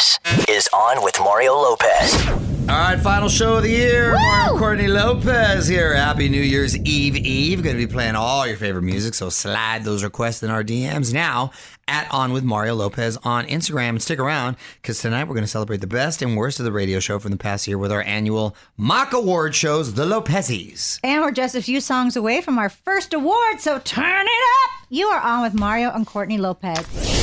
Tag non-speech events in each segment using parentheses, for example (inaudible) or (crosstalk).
This is On with Mario Lopez. All right, final show of the year. Mario Courtney Lopez here. Happy New Year's Eve Eve. Going to be playing all your favorite music, so slide those requests in our DMs now at On with Mario Lopez on Instagram. And stick around because tonight we're going to celebrate the best and worst of the radio show from the past year with our annual mock award shows, The Lopezes. And we're just a few songs away from our first award, so turn it up. You are on with Mario and Courtney Lopez.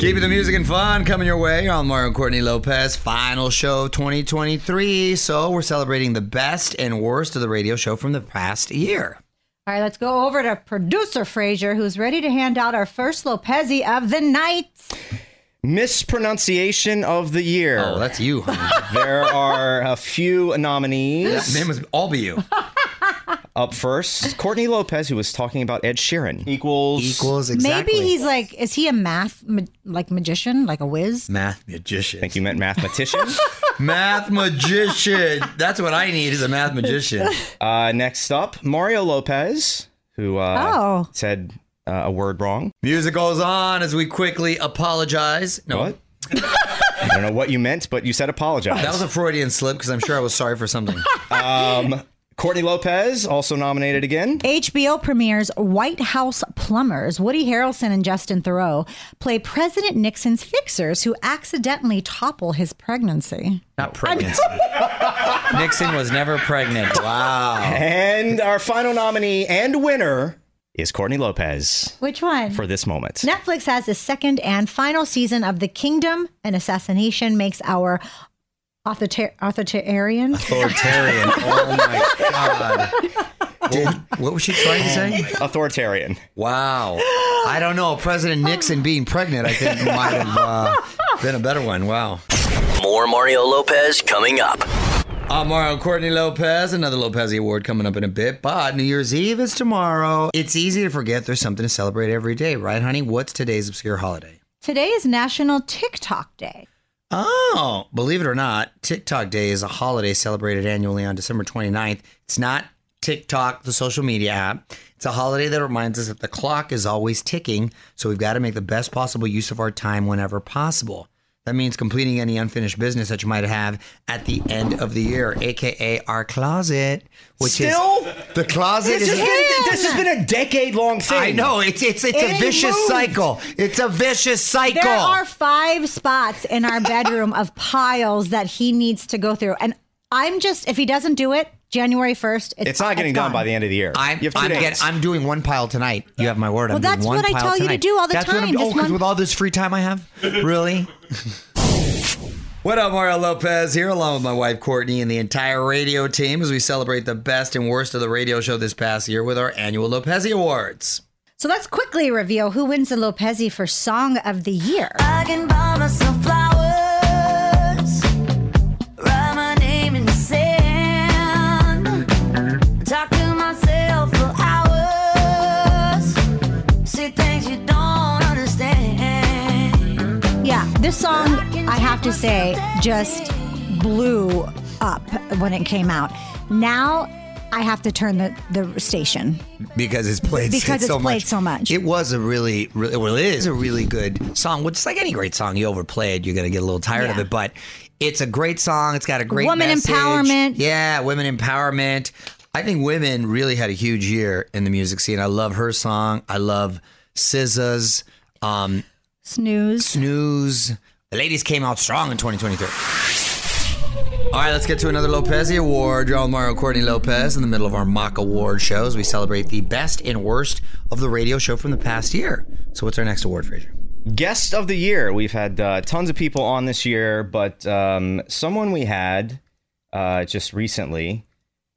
Keeping the music and fun coming your way. You're on Mario and Courtney Lopez, final show of 2023. So we're celebrating the best and worst of the radio show from the past year. All right, let's go over to producer Fraser, who's ready to hand out our first Lopezi of the night. Mispronunciation of the year. Oh, that's you, honey. there are a few nominees. Name must all be you. (laughs) Up first, Courtney Lopez, who was talking about Ed Sheeran. Equals. Equals exactly. Maybe he's like, is he a math ma- like magician, like a whiz? math magician. I think you meant mathematician. (laughs) Math magician. That's what I need is a math magician. (laughs) uh, next up, Mario Lopez, who uh, Oh. said uh, a word wrong. Music goes on as we quickly apologize. No, What? I don't know what you meant, but you said apologize. that was a Freudian slip because I'm sure I was sorry for something. (laughs) um, Courtney Lopez, also nominated again. HBO premieres White House Plumbers. Woody Harrelson and Justin Theroux play President Nixon's fixers who accidentally topple his pregnancy. Not pregnancy. (laughs) Nixon was never pregnant. Wow. And our final nominee and winner is Courtney Lopez Which one? for this moment. Netflix has the second and final season of The Kingdom. An assassination makes our author- authoritarian. Authoritarian. (laughs) Oh my God. Did, what was she trying to say? Authoritarian. Wow. I don't know. President Nixon being pregnant, I think, might have uh, been a better one. Wow. More Mario Lopez coming up. I'm Mario Courtney Lopez, another Lopez Award coming up in a bit, but New Year's Eve is tomorrow. It's easy to forget there's something to celebrate every day, right, honey? What's today's obscure holiday? Today is National Tick Tock Day. Oh, believe it or not, Tick Tock Day is a holiday celebrated annually on December 29th. It's not TikTok, the social media app. It's a holiday that reminds us that the clock is always ticking, so we've got to make the best possible use of our time whenever possible. That means completing any unfinished business that you might have at the end of the year, aka our closet, which Still? is the closet This is has, been, this has been a decade long thing. I know it's it's it's It a vicious moved. cycle. It's a vicious cycle. There are five spots in our bedroom of piles that he needs to go through. And I'm just, if he doesn't do it, January 1st, it's, It's not getting done by the end of the year. I'm, you have 2 I'm, days. get- I'm doing one pile tonight. You have my word. Well, I'm doing that's one what I pile tell you to do all the that's What I'm, time, oh, just 'cause one- with all this free time I have, really. (laughs) What up, Mario Lopez here, along with my wife Courtney and the entire radio team as we celebrate the best and worst of the radio show this past year with our annual Lopez Awards. So let's quickly reveal who wins the Lopez for Song of the Year. This song, I have to say, just blew up when it came out. Now I have to turn the, the station. because it's played Because so it's played much. so much. It was a really, really well, it is a really good song. Which is like any great song, you overplay it, you're gonna get a little tired of it. But it's a great song. It's got a great Woman message. empowerment. Yeah, women empowerment. I think women really had a huge year in the music scene. I love her song. I love SZA's um, Snooze. Snooze. The ladies came out strong in 2023. All right, let's get to another Lopez Award. You're on Mario Courtney Lopez in the middle of our mock award shows. We celebrate the best and worst of the radio show from the past year. So, what's our next award, Fraser? Guest of the year. We've had uh, tons of people on this year, but um, someone we had uh, just recently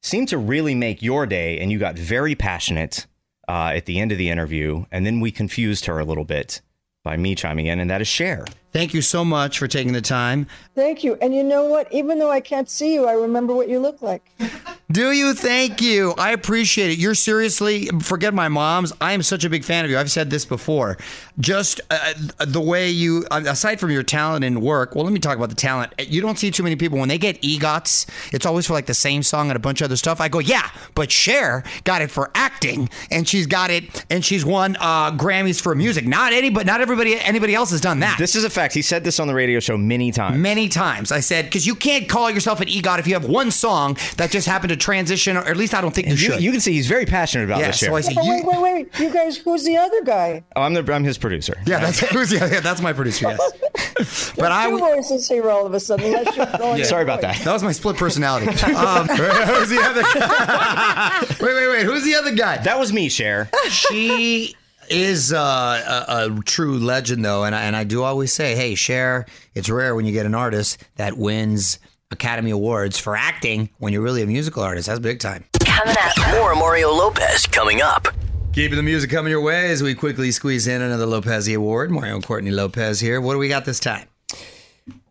seemed to really make your day, and you got very passionate uh, at the end of the interview, and then we confused her a little bit by me chiming in, and that is Cher. Thank you so much for taking the time. Thank you. And you know what? Even though I can't see you, I remember what you look like. (laughs) Do you? Thank you. I appreciate it. You're seriously, forget my mom's. I am such a big fan of you. I've said this before. Just uh, the way you, uh, aside from your talent and work, well, let me talk about the talent. You don't see too many people when they get EGOTs, it's always for like the same song and a bunch of other stuff. I go, yeah, but Cher got it for acting and she's got it and she's won uh, Grammys for music. Not anybody, not everybody, anybody else has done that. This is a fact. He said this on the radio show many times. Many times I said because you can't call yourself an EGOT if you have one song that just happened to transition, or at least I don't think you, you, should. you can see he's very passionate about yeah, this. so Cher. I said, But you, wait, wait, wait. You guys, who's the other guy? Oh, I'm the I'm his producer. yeah, that's (laughs) who's, yeah, yeah, that's my producer. Yes, (laughs) but I Two w- voices here all of a sudden. Unless (laughs) you're Sorry about that. that was my split personality. Um, who's the other? guy? wait, wait, wait. Who's the other guy? That was me, Cher. she is uh, a, a true legend, though, and I, and I do always say, hey, Cher. it's rare when you get an artist that wins Academy Awards for acting when you're really a musical artist. That's big time. Coming up. More Mario Lopez coming up. Keeping the music coming your way as we quickly squeeze in another Lopez Award. Mario and Courtney Lopez here. What do we got this time?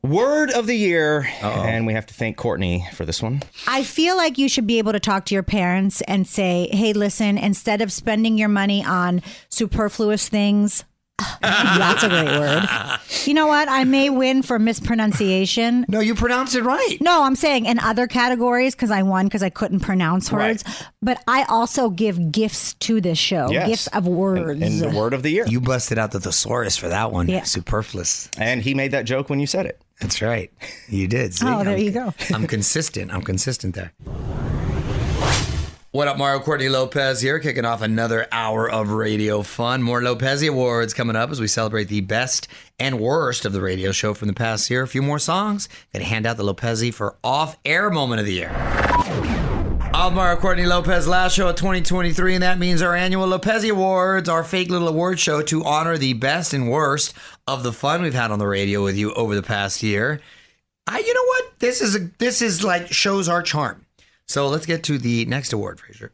Word of the year, and we have to thank Courtney for this one. I feel like you should be able to talk to your parents and say, hey, listen, instead of spending your money on superfluous things, (laughs) that's a great word. You know what? I may win for mispronunciation. No, you pronounced it right. No, I'm saying in other categories because I won because I couldn't pronounce words. But I also give gifts to this show, Yes. gifts of words. And the word of the year. You busted out the thesaurus for that one. Yeah. Superfluous. and he made that joke when you said it. That's right. You did. See, Oh, there I'm- you go. I'm consistent. I'm consistent there. What up, Mario Courtney Lopez here, kicking off another hour of radio fun. More Lopez Awards coming up as we celebrate the best and worst of the radio show from the past year. A few more songs. Gonna hand out the Lopez for off air moment of the year. I'm Mario Courtney Lopez, last show of 2023, and that means our annual Lopez Awards, our fake little award show to honor the best and worst of the fun we've had on the radio with you over the past year. I, you know what? This is a, this is like shows our charm. So let's get to the next award, Fraser.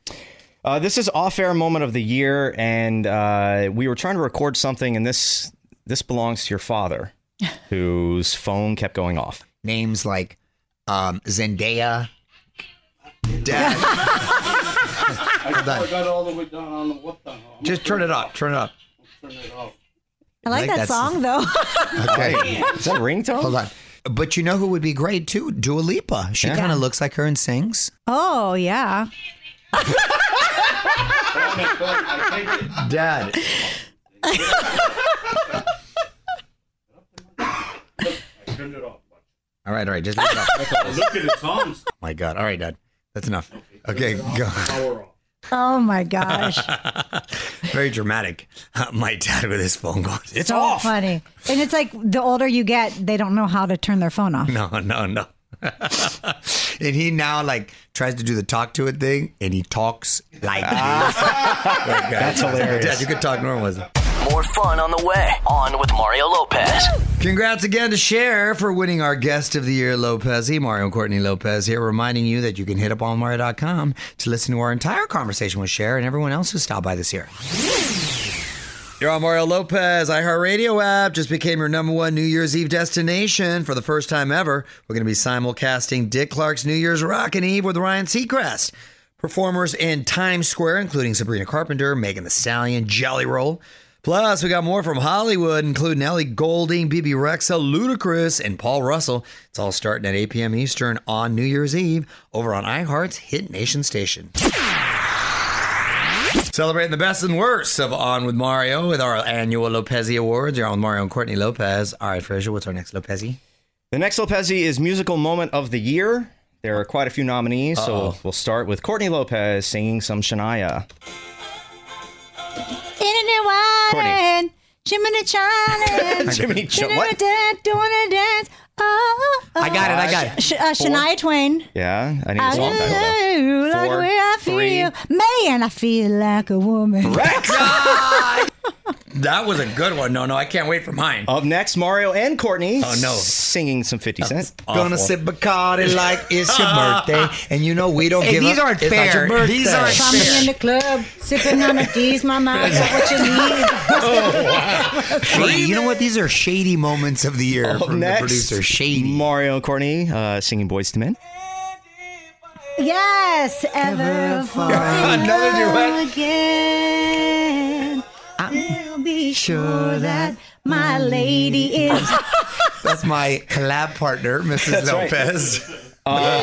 Uh, this is off-air moment of the year, and uh, we were trying to record something, and this this belongs to your father, (laughs) whose phone kept going off. Names like um, Zendaya. Dad. (laughs) Hold got all the way down on the what the hell? Just turn it off. Turn it up. Turn it off. I like, like that that song, though. (laughs) Okay. Is that a ringtone? Hold on. But you know who would be great too? Dua Lipa. She Yeah. kind of looks like her and sings. oh, yeah. I take it. Dad. I turned it off. All right, all right. Just leave it up. Look at it, Tom's My God. All right, Dad. That's enough. Okay, go. Oh, my gosh. (laughs) Very dramatic. Uh, my dad with his phone going. It's so off. funny. And it's like the older you get, they don't know how to turn their phone off. No, no, no. (laughs) and he now like tries to do the talk to it thing, and he talks like this. (laughs) Uh, That's hilarious. Dad, you could talk normal. More fun on the way. On with Mario Lopez. Congrats again to Cher for winning our Guest of the Year, Lopez. Mario and Courtney Lopez here, reminding you that you can hit up on Mario.com to listen to our entire conversation with Cher and everyone else who stopped by this year. You're on Mario Lopez. iHeartRadio app just became your number one New Year's Eve destination for the first time ever. We're going to be simulcasting Dick Clark's New Year's Rockin' Eve with Ryan Seacrest. Performers in Times Square, including Sabrina Carpenter, Megan Thee Stallion, Jelly Roll. Plus, we got more from Hollywood, including Ellie Goulding, Bebe Rexha, Ludacris, and Paul Russell. It's all starting at 8 p.m. Eastern on New Year's Eve over on iHeart's Hit Nation station. Celebrating the best and worst of On with Mario with our annual Lopezi Awards. You're on with Mario and Courtney Lopez. All right, Fraser, what's our next Lopezi? The next Lopezi is Musical Moment of the Year. There are quite a few nominees, so Uh-oh. we'll start with Courtney Lopez singing some Shania. Wine, Jiminy China, Jiminy Ch- what? doing a dance. Oh, oh, I got it, I got it. Sh- uh, Shania Twain. Yeah, I need a song title. like the Four, way I three. Man, I feel like a woman. (laughs) That was a good one. No, no, I can't wait for mine. Up next, Mario and Courtney. Oh, no. Singing some 50 Cent. Gonna sip Bacardi like it's your (laughs) birthday. And you know we don't Hey, give these up. aren't It's not your fair. birthday. These aren't Find me in the club, sipping on a D's, my mouth, got what you need. (laughs) Shady. You know what? These are shady moments of the year Up from next, the producer. Shady. Mario and Courtney uh, singing Boyz II Men. Yes, ever fall Another duet. again. I'll be sure that my lady is. (laughs) That's my collab partner, Mrs. That's right. Lopez. Uh,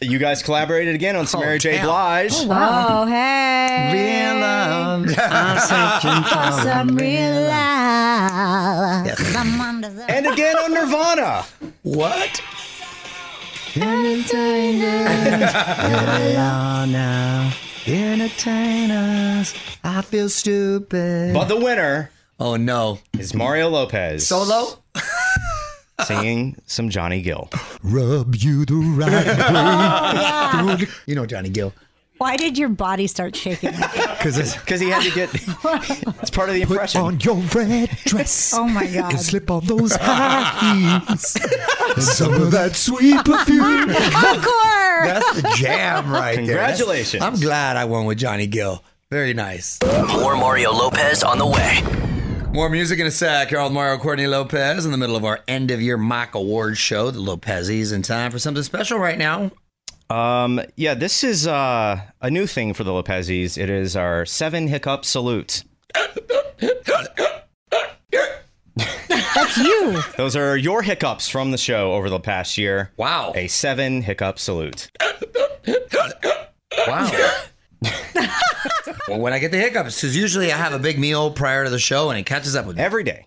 you guys collaborated again on some Oh, Mary J. damn. Blige. Oh, hey. Real love. (laughs) I'm searching for Some real love. Yes. I'm under the- And again on Nirvana. What? Now. Entertain us. I feel stupid. But the winner oh no. is Mario Lopez. Solo? (laughs) Singing some Johnny Gill. Rub you the right way. (laughs) you know Johnny Gill. Why did your body start shaking? Because (laughs) he had to get. (laughs) It's part of the impression. on your red dress. (laughs) Oh my God. And slip on those high heels. and some of that sweet perfume. Encore! That's the jam right there. That's- Congratulations. I'm glad I won with Johnny Gill. Very nice. More Mario Lopez on the way. More music in a sec. You're with Mario Courtney Lopez in the middle of our end of year mock awards show, the Lopez's, in time for something special right now. Um, yeah, this is uh, a new thing for the Lopezes. It is our seven hiccup salute. That's you. (laughs) Those are your hiccups from the show over the past year. Wow. A seven hiccup salute. Wow. (laughs) well, when I get the hiccups, because usually I have a big meal prior to the show and it catches up with me. Every day.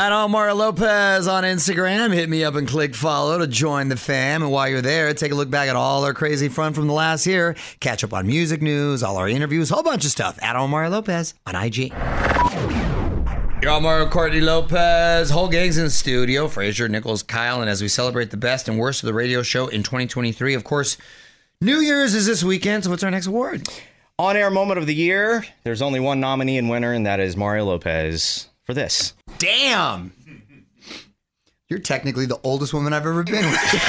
At Omar Lopez on Instagram. Hit me up and click follow to join the fam. And while you're there, take a look back at all our crazy fun from the last year. Catch up on music news, all our interviews, a whole bunch of stuff. At Omar Lopez on IG. You're Mario Courtney Lopez. Whole gang's in the studio. Fraser, Nichols, Kyle. And as we celebrate the best and worst of the radio show in 2023, of course, New Year's is this weekend. So what's our next award? On air moment of the year. There's only one nominee and winner, and that is Mario Lopez for this. Damn. You're technically the oldest woman I've ever been with. (laughs)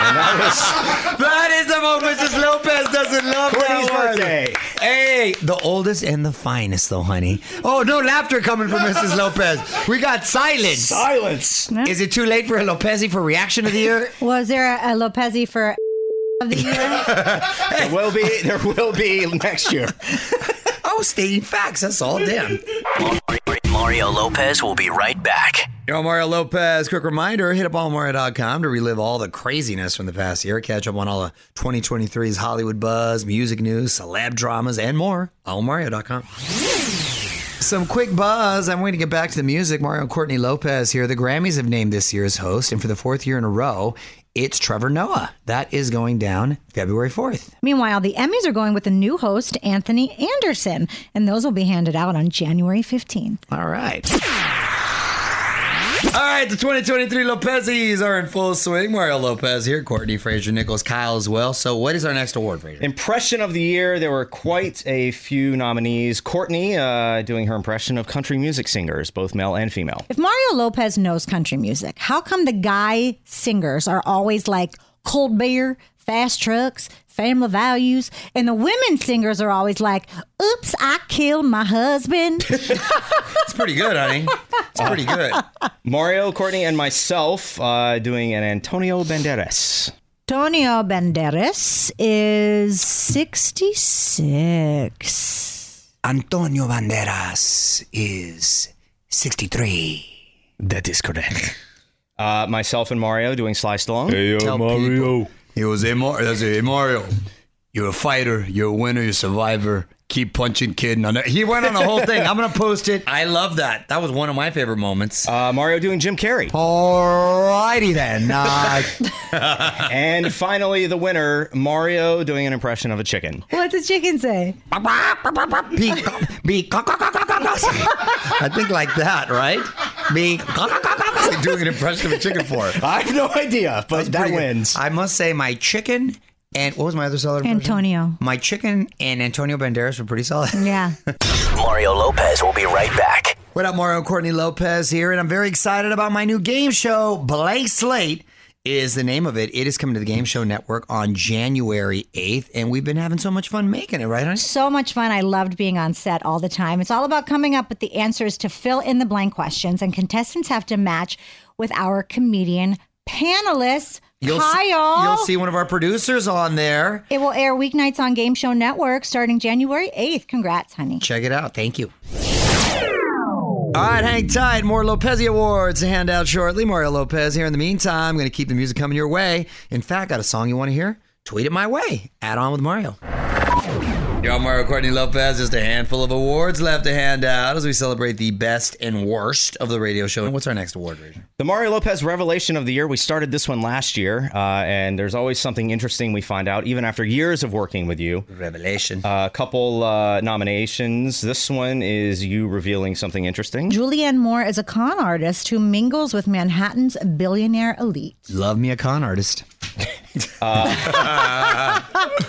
And that was that is the moment Mrs. Lopez doesn't love Courtney's that one. birthday. Hey, the oldest and the finest, though, honey. Oh, no laughter coming from Mrs. Lopez. We got silence. silence. Is it too late for a Lopezi for reaction of the year? (laughs) Was there a, a Lopezi for (laughs) of the year? There will be. There will be next year. Oh, stating facts. That's all. Damn. Mario Lopez will be right back. Yo, Mario Lopez. Quick reminder hit up allmario.com to relive all the craziness from the past year. Catch up on all of 2023's Hollywood buzz, music news, celeb dramas, and more. Allmario.com. Some quick buzz. I'm waiting to get back to the music. Mario and Courtney Lopez here. The Grammys have named this year's host, and for the fourth year in a row, it's Trevor Noah. That is going down February 4th. Meanwhile, the Emmys are going with a new host, Anthony Anderson, and those will be handed out on January 15th. All right. All right, the 2023 Lopezes are in full swing. Mario Lopez here, Courtney Fraser, Nicholas Kyle as well. So, what is our next award, Fraser? Impression of the year. There were quite a few nominees. Courtney uh, doing her impression of country music singers, both male and female. If Mario Lopez knows country music, how come the guy singers are always like cold beer, fast trucks, family values, and the women singers are always like, oops, I killed my husband? (laughs) It's pretty good, honey. It's pretty good. (laughs) Mario, Courtney, and myself uh, doing an Antonio Banderas. Antonio Banderas is 66. Antonio Banderas is 63. That is correct. Uh, myself and Mario doing Sly Stallone. Hey, yo, Mario. He was a Mario. That's a hey, You're a fighter. You're a winner. You're a survivor. Keep punching, kid. No, no. He went on the whole thing. I'm gonna post it. (laughs) I love that. That was one of my favorite moments. Uh, Mario doing Jim Carrey. Alrighty then. Uh, (laughs) and finally, the winner, Mario doing an impression of a chicken. What's the chicken say? be, (laughs) be, I think like that, right? Be (laughs) doing an impression of a chicken for it. I have no idea, but that Pretty good. wins. I must say, my chicken and what was my other solid impression? Antonio. My chicken and Antonio Banderas were pretty solid. (laughs) Yeah. Mario Lopez will be right back. What up, Mario Courtney Lopez here, and I'm very excited about my new game show. Blank Slate is the name of it. It is coming to the Game Show Network on January 8th, and we've been having so much fun making it, right? honey? so much fun. I loved being on set all the time. It's all about coming up with the answers to fill in the blank questions, and contestants have to match with our comedian panelists. You'll see, you'll see one of our producers on there. It will air weeknights on Game Show Network starting January 8th. Congrats, honey. Check it out. Thank you. All right, hang tight. More Lopez Awards to hand out shortly. Mario Lopez here. In the meantime, I'm going to keep the music coming your way. In fact, got a song you want to hear? Tweet it my way. Add on with Mario. Yo, I'm Mario Courtney Lopez. Just a handful of awards left to hand out as we celebrate the best and worst of the radio show. And what's our next award, Rachel? The Mario Lopez Revelation of the Year. We started this one last year, uh, and there's always something interesting we find out, even after years of working with you. Revelation. A couple uh, nominations. This one is you revealing something interesting. Julianne Moore is a con artist who mingles with Manhattan's billionaire elite. Love me a con artist. (laughs) (laughs)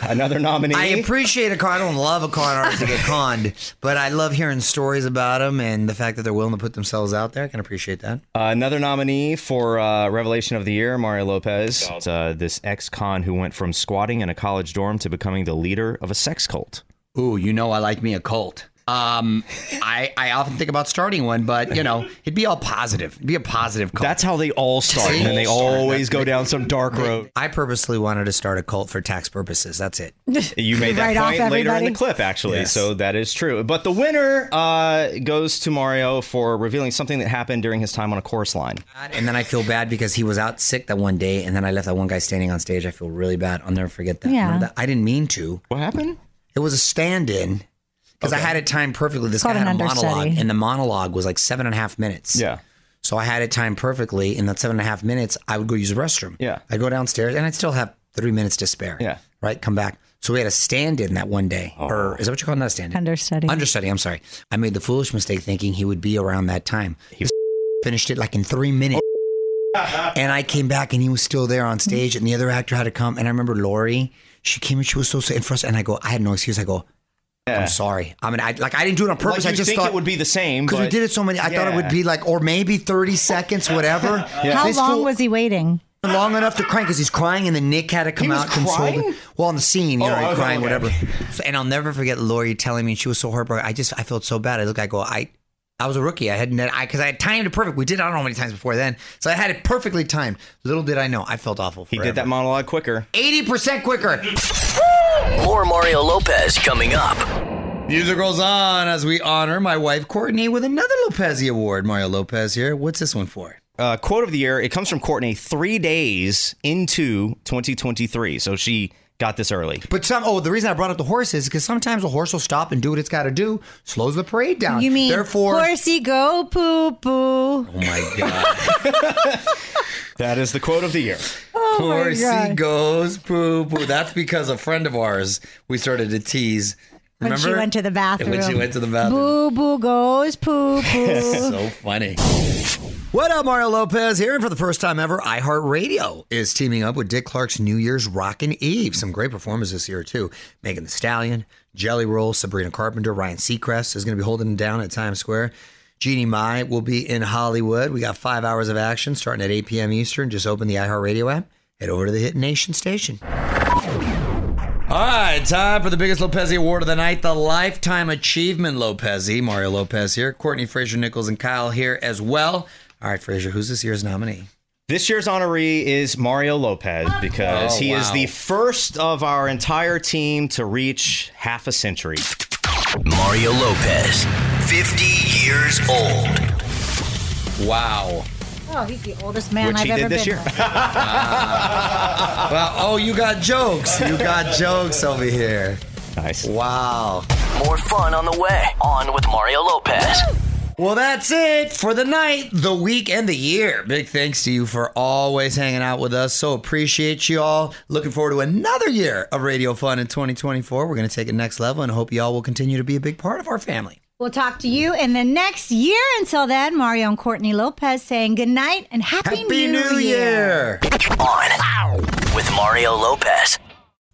Another nominee. I appreciate a con. I don't love a con artist to get conned, but I love hearing stories about them and the fact that they're willing to put themselves out there. I can appreciate that. Uh, another nominee for uh, Revelation of the Year, Mario Lopez. It's, uh, this ex-con who went from squatting in a college dorm to becoming the leader of a sex cult. Ooh, you know I like me a cult. Um, I I often think about starting one, but you know it'd be all positive. It'd be a positive cult. That's how they all start, and then they always go down some dark road. I purposely wanted to start a cult for tax purposes. That's it. (laughs) You made that Right off point later in everybody. the clip, actually, Yes. so that is true. But the winner uh, goes to Mario for revealing something that happened during his time on a chorus line. And then I feel bad because he was out sick that one day, and then I left that one guy standing on stage. I feel really bad. I'll never forget that. Yeah. Remember that? I didn't mean to. What happened? It was a stand-in because I had it timed perfectly. This Called guy had an a monologue, and the monologue was like seven and a half minutes. Yeah. So I had it timed perfectly. In that seven and a half minutes, I would go use the restroom. Yeah. I'd go downstairs, and I'd still have three minutes to spare. Yeah. Right. Come back. So we had a stand-in that one day, or is that what you call it? Not a stand-in? Understudy. Understudy. I'm sorry. I made the foolish mistake thinking he would be around that time. He finished it like in three minutes. (laughs) and I came back and he was still there on stage, and the other actor had to come. And I remember Lori, she came and she was so sad and frustrated. And I go, I had no excuse. I go, I'm sorry. I mean, I like I didn't do it on purpose. Like I just think thought it would be the same because we did it so many. I thought it would be like, or maybe 30 (laughs) seconds, whatever. How This long fool- was he waiting? long enough to cry because he's crying and then Nick had to come He out and console crying? him. Well, on the scene, you Oh, know, okay, crying, okay. whatever. So, and I'll never forget Lori telling me she was so heartbroken. I just I felt so bad. I look, I go, I. I was a rookie. I hadn't, I because I had timed it perfect. We did I don't know how many times before then, so I had it perfectly timed. Little did I know, I felt awful. He did that monologue quicker. eighty percent quicker. (laughs) More Mario Lopez coming up. Music rolls on as we honor my wife Courtney with another Lopez Award. Mario Lopez here. What's this one for? Uh, quote of the year. It comes from Courtney three days into 2023. So she got this early. But some oh, the reason I brought up the horse is because sometimes a horse will stop and do what it's got to do, slows the parade down. You mean therefore? horsey go poo poo? oh my god. (laughs) That is the quote of the year. Oh Horsey God. goes poo poo. That's because a friend of ours we started to tease. Remember? When she went to the bathroom. And when she went to the bathroom. Boo boo goes poo poo. (laughs) so funny. What up, Mario Lopez here, and for the first time ever, iHeartRadio is teaming up with Dick Clark's New Year's Rockin' Eve. Some great performers this year too. Megan Thee Stallion, Jelly Roll, Sabrina Carpenter, Ryan Seacrest is going to be holding down at Times Square. Jeannie Mai will be in Hollywood. We got five hours of action starting at 8 p.m. Eastern. Just open the iHeartRadio app. Head over to the Hit Nation station. All right, time for the biggest Lopez award of the night, the Lifetime Achievement Lopez. Mario Lopez here, Courtney Fraser Nichols, and Kyle here as well. All right, Fraser, who's this year's nominee? This year's honoree is Mario Lopez oh. because Oh, he is the first of our entire team to reach half a century. Mario Lopez, 50 years old. Wow. Oh, he's the oldest man Which I've he ever this been year. with. (laughs) (laughs) Well, oh, you got jokes. You got jokes over here. Nice. Wow. More fun on the way. On with Mario Lopez. Well, that's it for the night, the week, and the year. Big thanks to you for always hanging out with us. So appreciate you all. Looking forward to another year of radio fun in 2024. We're going to take it next level and hope you all will continue to be a big part of our family. We'll talk to you in the next year. Until then, Mario and Courtney Lopez saying good night and happy, Happy New Year. On with Mario Lopez.